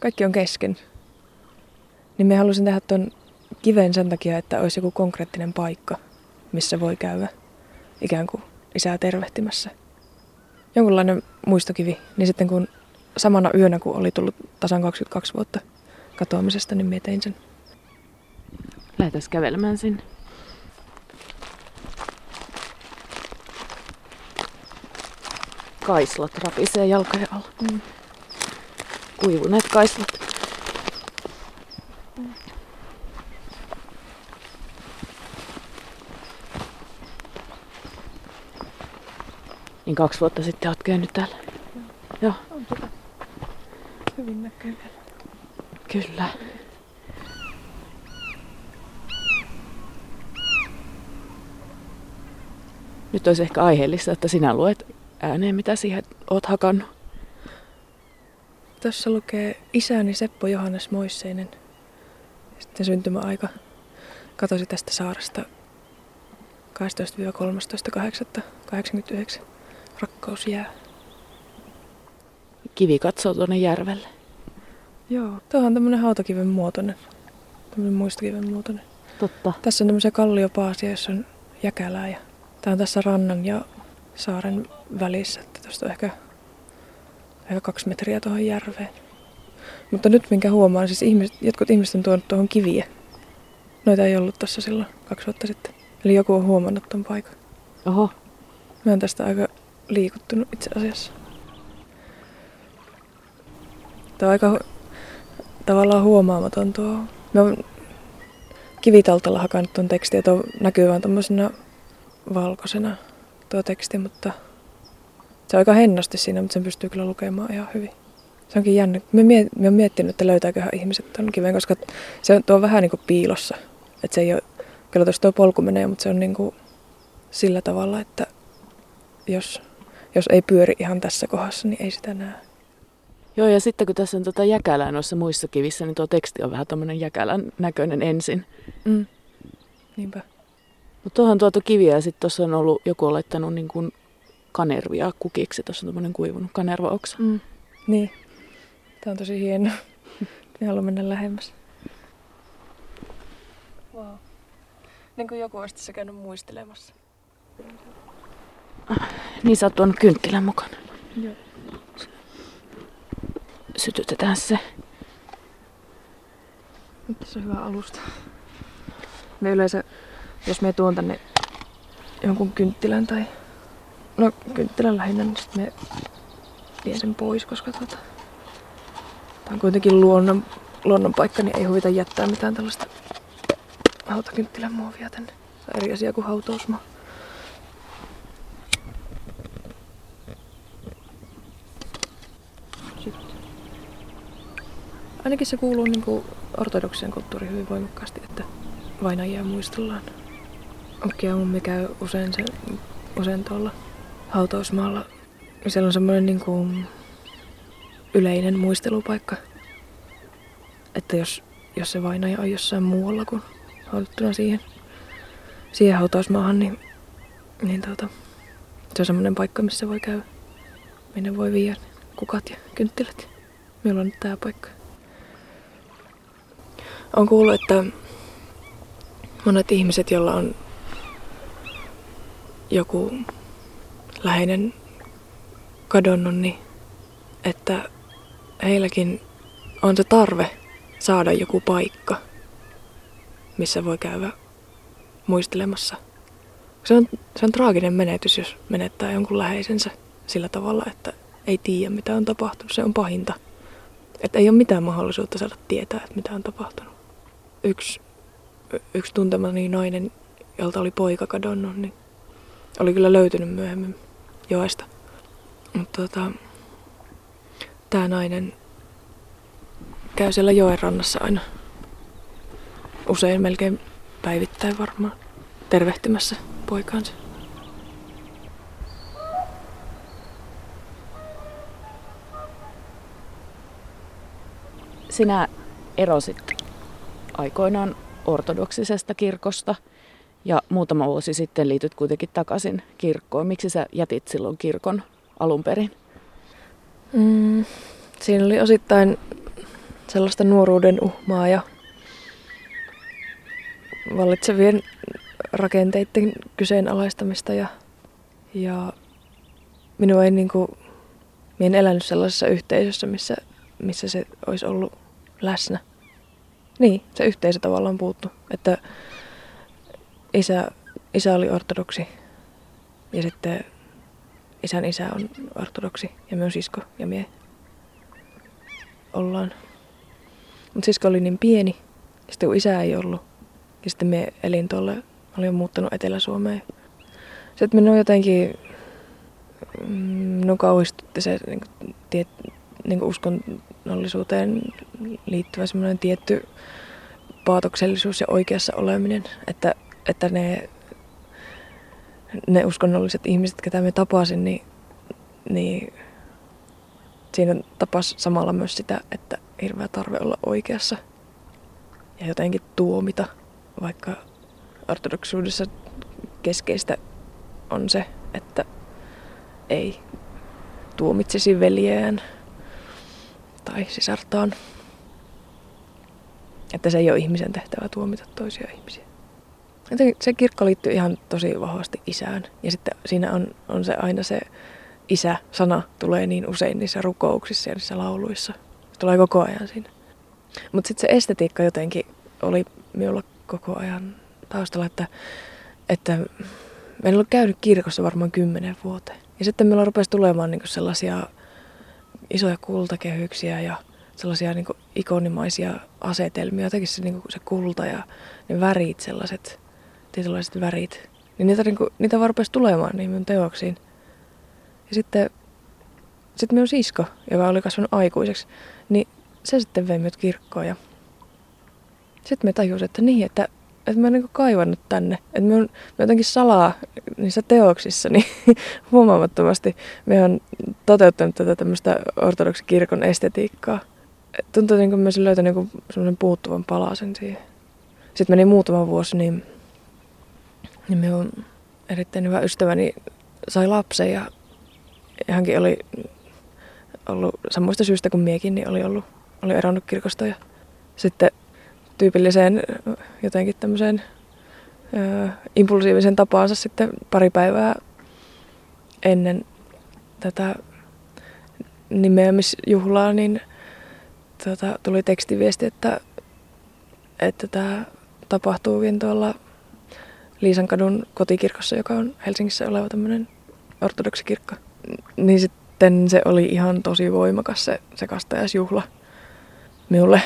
kaikki on kesken. Niin me halusin tehdä tuon kiven sen takia, että olisi joku konkreettinen paikka, missä voi käydä ikään kuin isää tervehtimässä. Jonkunlainen muistokivi, niin sitten kun samana yönä, kun oli tullut tasan 22 vuotta katoamisesta, niin mietin sen. Lähdetään kävelemään sinne. Kaislat rapisee jalkojen alla. Mm. Kuivuneet kaislat. Niin kaksi vuotta sitten olet käynyt täällä. Joo. On tota hyvin näköinen. Kyllä. Nyt olisi ehkä aiheellista, että sinä luet ääneen, mitä siihen oot hakannut. Tässä lukee isäni Seppo Johannes Moisseinen. Sitten syntymäaika katosi tästä saaresta 12-13.8.89. Rakkaus jää. Kivi katsoo tuonne järvelle. Joo, tuohon on tämmönen hautakiven muotoinen. Tämmönen muistokiven muotoinen. Totta. Tässä on tämmöisiä kalliopaasia, jossa on jäkälää ja tää on tässä rannan ja saaren välissä, että tuosta on ehkä, ehkä kaksi metriä tuohon järveen. Mutta nyt minkä huomaan, siis ihmiset, jotkut ihmiset on tuonut tuohon kiviä. Noita ei ollut tuossa silloin kaksi vuotta sitten. Eli joku on huomannut tuon paikan. Oho. Mä oon tästä aika liikuttunut itse asiassa. Tämä on aika hu- tavallaan huomaamaton tuo. Mä oon kivitaltalla hakannut tuon tekstin ja tuo näkyy vaan tommosena valkoisena tuo teksti, mutta se on aika hennosti siinä, mutta sen pystyy kyllä lukemaan ihan hyvin. Se onkin jännä. Mä, miet, mä oon miettinyt, että löytääköhän ihmiset tuon kiven, koska se on tuo vähän niin kuin piilossa. Että se ei ole, kyllä tuossa tuo polku menee, mutta se on niin kuin sillä tavalla, että jos, jos ei pyöri ihan tässä kohdassa, niin ei sitä näe. Joo, ja sitten kun tässä on tota jäkälää noissa muissa kivissä, niin tuo teksti on vähän tommonen jäkälän näköinen ensin. Mm. Niinpä. Mutta tuohon tuotu kiviä ja sitten tuossa on ollut, joku on laittanut niin kuin kanervia kukiksi. Tuossa on tämmöinen kuivunut kanervaoksa. Mm. Niin. Tämä on tosi hieno. Me haluan mennä lähemmäs. Wow. Niin kuin joku olisi tässä käynyt muistelemassa. Niin sä oot tuonut kynttilän mukana. Joo. Sytytetään se. Nyt tässä on hyvä alusta. Me yleensä, jos me tuon tänne jonkun kynttilän tai... No kynttilän lähinnä, niin sitten me vien sen pois, koska tota... Tämä on kuitenkin luonnon, luonnon paikka, niin ei huvita jättää mitään tällaista hautakynttilän muovia tänne. Se on eri asia kuin hautausmaa. Ainakin se kuuluu niin kuin ortodoksien kulttuuriin hyvin voimakkaasti, että vainajia muistellaan. Okei, ja mummi käy usein, se, usein tuolla hautausmaalla. Siellä on semmoinen niin kuin yleinen muistelupaikka. Että jos, jos se vainaja on jossain muualla kuin haudattuna siihen, siihen hautausmaahan, niin, niin tuota, Se on semmoinen paikka, missä voi käydä. Minne voi viedä kukat ja kynttilät. Meillä on nyt tää paikka. On kuullut, että monet ihmiset, joilla on joku läheinen kadonnut, niin että heilläkin on se tarve saada joku paikka, missä voi käydä muistelemassa. Se on, se on traaginen menetys, jos menettää jonkun läheisensä sillä tavalla, että ei tiedä mitä on tapahtunut. Se on pahinta. Että ei ole mitään mahdollisuutta saada tietää, että mitä on tapahtunut. Yksi, yksi tuntemani nainen, jolta oli poika kadonnut, niin oli kyllä löytynyt myöhemmin joesta. Mutta tota, tämä nainen käy siellä joen rannassa aina. Usein melkein päivittäin varmaan tervehtimässä poikaansa. Sinä erosit aikoinaan ortodoksisesta kirkosta ja muutama vuosi sitten liityt kuitenkin takaisin kirkkoon. Miksi sä jätit silloin kirkon alun perin? Mm, siinä oli osittain sellaista nuoruuden uhmaa ja vallitsevien rakenteiden kyseenalaistamista ja, ja minua ei niinku, minä en elänyt sellaisessa yhteisössä, missä, missä se olisi ollut läsnä. Niin, se yhteisö tavallaan puuttu. Että isä, isä oli ortodoksi ja sitten isän isä on ortodoksi ja myös sisko ja mie ollaan. Mutta sisko oli niin pieni, ja sitten kun isä ei ollut, ja sitten me elin tuolle, olin jo muuttanut Etelä-Suomeen. Sitten minun jotenkin mm, no kauhistutti se niin kuin, tiet, niin kuin uskonnollisuuteen liittyvä semmoinen tietty paatoksellisuus ja oikeassa oleminen, että, että ne ne uskonnolliset ihmiset, ketä me tapasin, niin, niin siinä tapas samalla myös sitä, että hirveä tarve olla oikeassa ja jotenkin tuomita, vaikka ortodoksuudessa keskeistä on se, että ei tuomitsisi veljeään tai sisartaan. Että se ei ole ihmisen tehtävä tuomita toisia ihmisiä. Se kirkko liittyy ihan tosi vahvasti isään. Ja sitten siinä on, on se aina se isä-sana tulee niin usein niissä rukouksissa ja niissä lauluissa. Se tulee koko ajan siinä. Mutta sitten se estetiikka jotenkin oli minulla koko ajan taustalla, että, että en ollut käynyt kirkossa varmaan kymmenen vuoteen. Ja sitten meillä rupesi tulemaan niinku sellaisia isoja kultakehyksiä ja sellaisia niinku ikonimaisia asetelmia. Jotenkin se, niinku se kulta ja ne värit sellaiset tietynlaiset värit. Niin niitä, niin kuin, niitä vaan rupesi tulemaan niin minun teoksiin. Ja sitten, sitten minun sisko, joka oli kasvanut aikuiseksi, niin se sitten vei minut kirkkoon. Ja sitten me tajusin, että niin, että, että mä oon niin kaivannut tänne. Että me on, me jotenkin salaa niissä teoksissa, niin huomaamattomasti me on toteuttanut tätä tämmöistä ortodoksikirkon estetiikkaa. Tuntuu niin kuin mä olisin löytänyt niin semmoinen puuttuvan palasen siihen. Sitten meni muutama vuosi, niin niin minun erittäin hyvä ystäväni sai lapsen ja hänkin oli ollut samoista syystä kuin miekin, niin oli, ollut, oli eronnut kirkosta ja sitten tyypilliseen jotenkin tämmöiseen ö, impulsiivisen tapaansa sitten pari päivää ennen tätä nimeämisjuhlaa, niin tota, tuli tekstiviesti, että, että tämä tapahtuu tuolla Liisankadun kotikirkossa, joka on Helsingissä oleva tämmöinen ortodoksikirkko. Niin sitten se oli ihan tosi voimakas se, se kastajasjuhla minulle.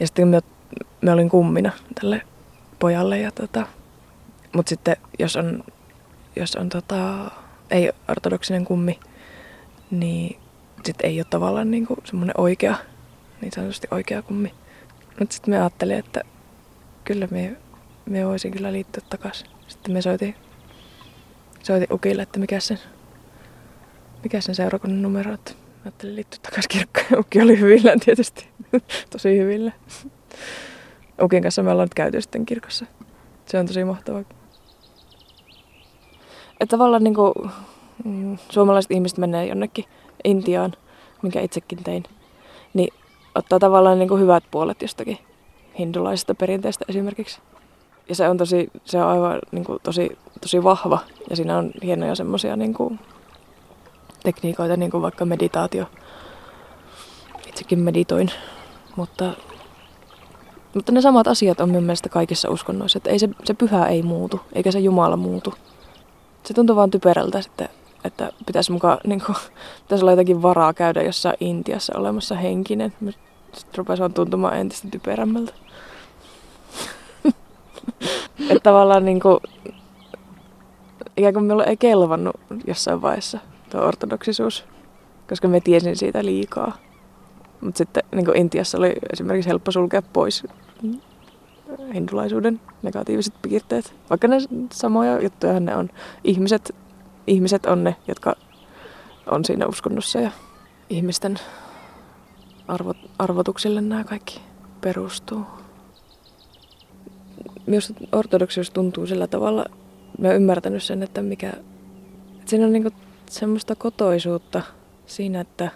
Ja sitten me, me olin kummina tälle pojalle. Ja tota, mutta sitten jos on, jos on tota, ei ortodoksinen kummi, niin sitten ei ole tavallaan niinku semmoinen oikea, niin sanotusti oikea kummi. Mutta sitten me ajattelin, että kyllä me me voisin kyllä liittyä takaisin. Sitten me soitin, soitin Ukille, että mikä sen, mikä sen seurakunnan numero, että mä ajattelin liittyä takaisin kirkkoon. Ukki oli hyvillään tietysti, tosi hyvillä. Ukin kanssa me ollaan nyt käyty sitten kirkossa. Se on tosi mahtavaa. että tavallaan niin kuin, mm, suomalaiset ihmiset menee jonnekin Intiaan, minkä itsekin tein, niin ottaa tavallaan niin kuin hyvät puolet jostakin hindulaisesta perinteestä esimerkiksi. Ja se on, tosi, se on aivan niin kuin, tosi, tosi vahva ja siinä on hienoja semmoisia niin tekniikoita, niin kuin vaikka meditaatio. Itsekin meditoin, mutta, mutta ne samat asiat on minun mielestä kaikissa uskonnoissa. Että ei se, se pyhä ei muutu, eikä se Jumala muutu. Se tuntuu vaan typerältä sitten, että pitäisi, mukaan, niin kuin, pitäisi olla jotakin varaa käydä jossain Intiassa olemassa henkinen. Sitten rupesi vaan tuntumaan entistä typerämmältä. että tavallaan niin kuin, ikään kuin minulle ei kelvannut jossain vaiheessa tuo ortodoksisuus, koska me tiesin siitä liikaa. Mutta sitten niin Intiassa oli esimerkiksi helppo sulkea pois hindulaisuuden negatiiviset piirteet. Vaikka ne samoja juttuja ne on. Ihmiset, ihmiset on ne, jotka on siinä uskonnossa ja ihmisten arvo, arvotuksille nämä kaikki perustuu. Minusta ortodoksius tuntuu sillä tavalla, mä ymmärtänyt sen, että mikä, että siinä on niinku semmoista kotoisuutta siinä, että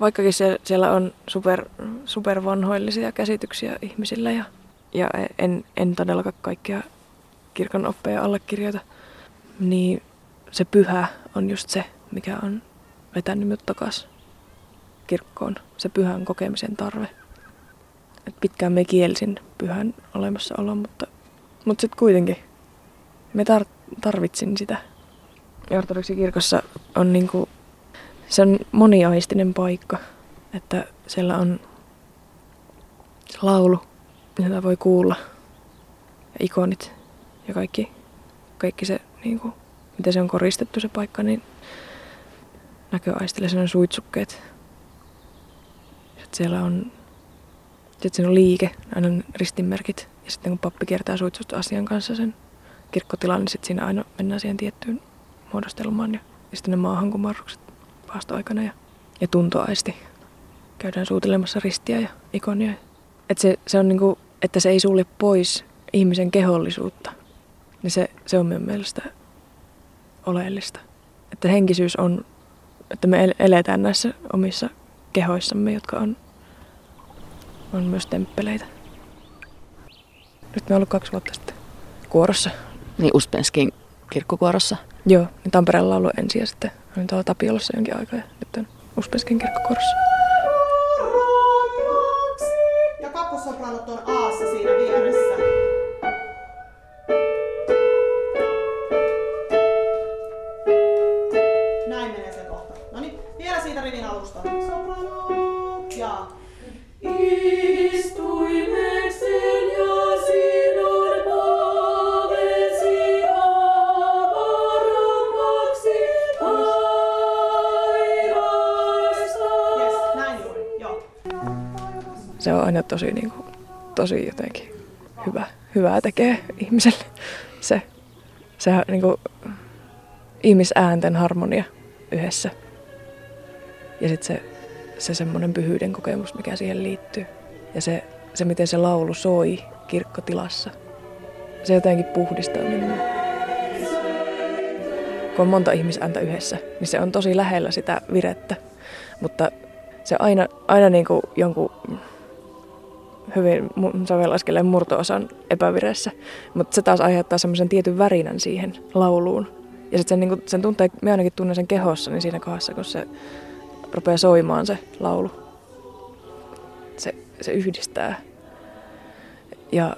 vaikkakin se, siellä on super, super vanhoillisia käsityksiä ihmisillä ja, ja en, en todellakaan kaikkia kirkon oppeja allekirjoita, niin se pyhä on just se, mikä on vetänyt minut takaisin kirkkoon. Se pyhän kokemisen tarve. Et pitkään me kielsin pyhän olemassaolon, mutta, mutta sitten kuitenkin me tar- tarvitsin sitä ja ortodoksikirkossa on niinku, se on moniaistinen paikka, että siellä on laulu, jota voi kuulla, ja ikonit ja kaikki, kaikki se, niinku, miten se on koristettu se paikka, niin näköaistille sen suitsukkeet. Sitten siellä on, sitten siinä on liike, aina on ristinmerkit. Ja sitten kun pappi kiertää suitsusta asian kanssa sen kirkkotilan, niin sitten siinä aina mennään siihen tiettyyn muodostelmaan ja, ja sitten ne maahankumarrukset vaastoaikana ja, ja tuntoaisti. Käydään suutelemassa ristiä ja ikonia. Et se, se on niinku, että se ei sulje pois ihmisen kehollisuutta, niin se, se on minun mielestä oleellista. Että henkisyys on, että me eletään näissä omissa kehoissamme, jotka on, on myös temppeleitä. Nyt me ollut kaksi vuotta sitten kuorossa. Niin Uspenskin kirkkokuorossa? Joo, niin Tampereella on ollut ensin ja sitten olin tuolla Tapiolassa jonkin aikaa ja nyt on Uspenskin kirkkokuorossa. Ja kakkosopranot on aina tosi, niin kuin, tosi jotenkin hyvä, hyvää tekee ihmiselle. Se, se niin kuin, ihmisäänten harmonia yhdessä. Ja sitten se, se semmoinen pyhyyden kokemus, mikä siihen liittyy. Ja se, se, miten se laulu soi kirkkotilassa. Se jotenkin puhdistaa minua. Kun on monta ihmisääntä yhdessä, niin se on tosi lähellä sitä virettä. Mutta se aina, aina niin kuin jonkun hyvin sovellaskeleen murto-osan. Mutta se taas aiheuttaa semmoisen tietyn värinän siihen lauluun. Ja sitten sen, niin sen tuntee, me ainakin tunnen sen kehossa, niin siinä kohdassa, kun se rupeaa soimaan se laulu. Se, se yhdistää. Ja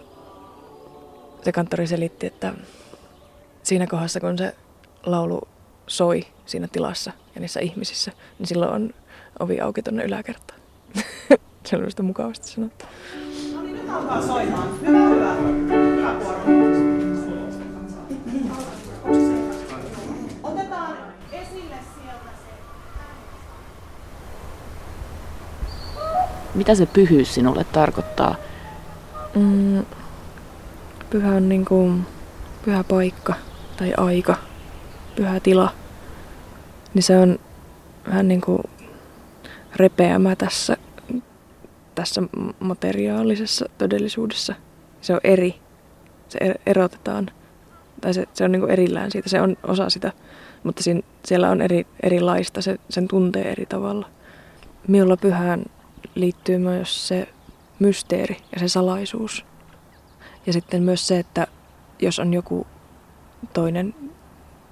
se kanttori selitti, että siinä kohdassa, kun se laulu soi siinä tilassa ja niissä ihmisissä, niin silloin on ovi auki tuonne yläkertaan. se on mukavasti sanottu. No niin, nyt alkaa soimaan. Hyvä, hyvä. Hyvä kuoro. Otetaan esille sieltä se Mitä se pyhyys sinulle tarkoittaa? Mm, pyhä on niin kuin pyhä paikka tai aika, pyhä tila. Niin se on vähän niin kuin repeämä tässä, tässä materiaalisessa todellisuudessa. Se on eri. Se er- erotetaan Tai se, se on niin erillään siitä, se on osa sitä, mutta siinä, siellä on eri, erilaista, se, sen tuntee eri tavalla. Minulla pyhään liittyy myös se mysteeri ja se salaisuus. Ja sitten myös se, että jos on joku toinen,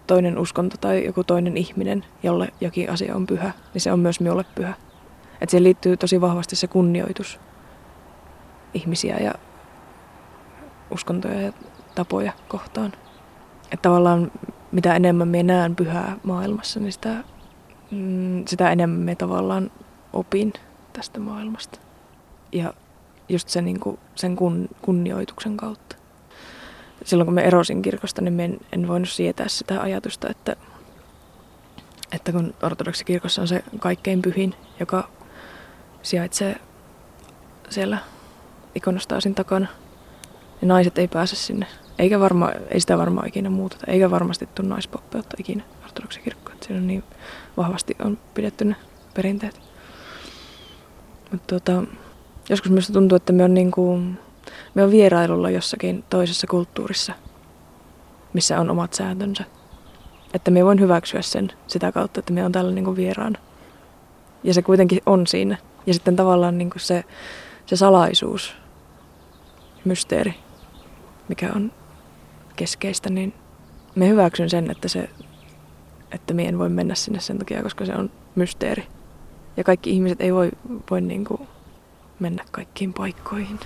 toinen uskonto tai joku toinen ihminen, jolle jokin asia on pyhä, niin se on myös minulle pyhä. Että siihen liittyy tosi vahvasti se kunnioitus ihmisiä ja uskontoja ja tapoja kohtaan. Että tavallaan mitä enemmän minä näen pyhää maailmassa, niin sitä, mm, sitä enemmän me tavallaan opin tästä maailmasta. Ja just se, niin kuin, sen kun, kunnioituksen kautta. Silloin kun me erosin kirkosta, niin en, en voinut sietää sitä ajatusta, että, että kun ortodoksikirkossa on se kaikkein pyhin, joka sijaitsee siellä ikonostaasin takana, niin naiset ei pääse sinne. Eikä varma, ei sitä varmaan ikinä muuteta, eikä varmasti tule naispoppeutta ikinä ortodoksikirkkoon. Siinä on niin vahvasti on pidetty ne perinteet. Mutta tuota, joskus minusta tuntuu, että me on, niin kuin, me on vierailulla jossakin toisessa kulttuurissa, missä on omat sääntönsä. Että me voin hyväksyä sen sitä kautta, että me on täällä niin kuin vieraana. Ja se kuitenkin on siinä. Ja sitten tavallaan niin kuin se, se salaisuus, mysteeri, mikä on keskeistä, niin me hyväksyn sen, että, se, että me en voi mennä sinne sen takia, koska se on mysteeri. Ja kaikki ihmiset ei voi, voi niin kuin mennä kaikkiin paikkoihin.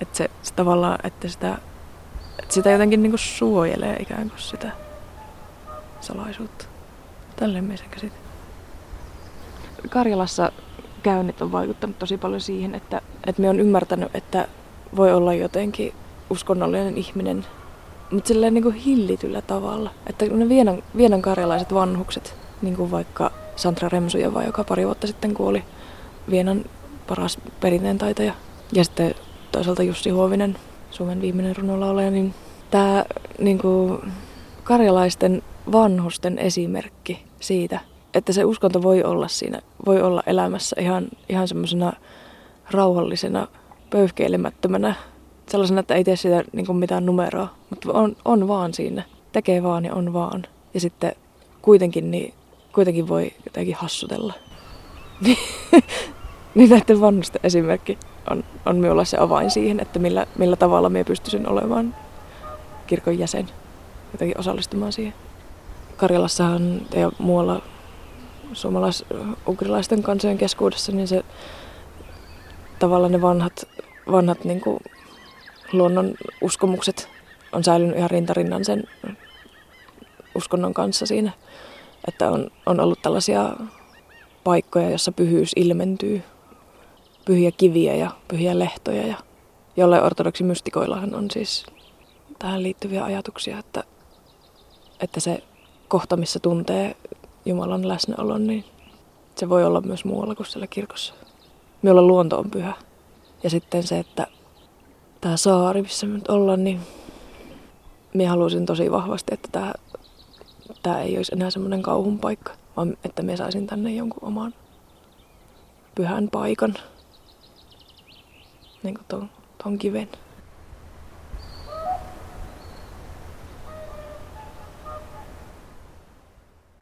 Että se, se tavallaan, että sitä, että sitä jotenkin niin kuin suojelee ikään kuin sitä salaisuutta. Tälleen me sen. Karjalassa käynnit on vaikuttanut tosi paljon siihen, että, että me on ymmärtänyt, että voi olla jotenkin uskonnollinen ihminen, mutta silleen niin kuin hillityllä tavalla. Että ne vienan, vienan karjalaiset vanhukset, niin kuin vaikka Santra Remsujeva, joka pari vuotta sitten kuoli, Vienan paras perinteen taitaja. Ja sitten toisaalta Jussi Huovinen, Suomen viimeinen runolaulaja, niin tämä niin kuin, karjalaisten vanhusten esimerkki siitä, että se uskonto voi olla siinä, voi olla elämässä ihan, ihan semmoisena rauhallisena, pöyhkeilemättömänä, sellaisena, että ei tee sitä niin kuin mitään numeroa, mutta on, on vaan siinä, tekee vaan ja on vaan. Ja sitten kuitenkin, niin, kuitenkin voi jotenkin hassutella. niin näiden vanhusten esimerkki on, on minulla se avain siihen, että millä, millä tavalla minä pystyisin olemaan kirkon jäsen, jotenkin osallistumaan siihen. Karjalassahan ja muualla suomalais-ugrilaisten kansojen keskuudessa, niin se tavallaan ne vanhat, vanhat niin kuin luonnon uskomukset on säilynyt ihan rintarinnan sen uskonnon kanssa siinä. Että on, on ollut tällaisia paikkoja, jossa pyhyys ilmentyy. Pyhiä kiviä ja pyhiä lehtoja. Ja jolle ortodoksi mystikoillahan on siis tähän liittyviä ajatuksia, että, että se kohta, missä tuntee Jumalan läsnäolon, niin se voi olla myös muualla kuin siellä kirkossa. Minulla luonto on pyhä. Ja sitten se, että tämä saari, missä me nyt ollaan, niin minä halusin tosi vahvasti, että tämä, tämä ei olisi enää semmoinen kauhun paikka, vaan että me saisin tänne jonkun oman pyhän paikan, niin kuin ton, ton kiven.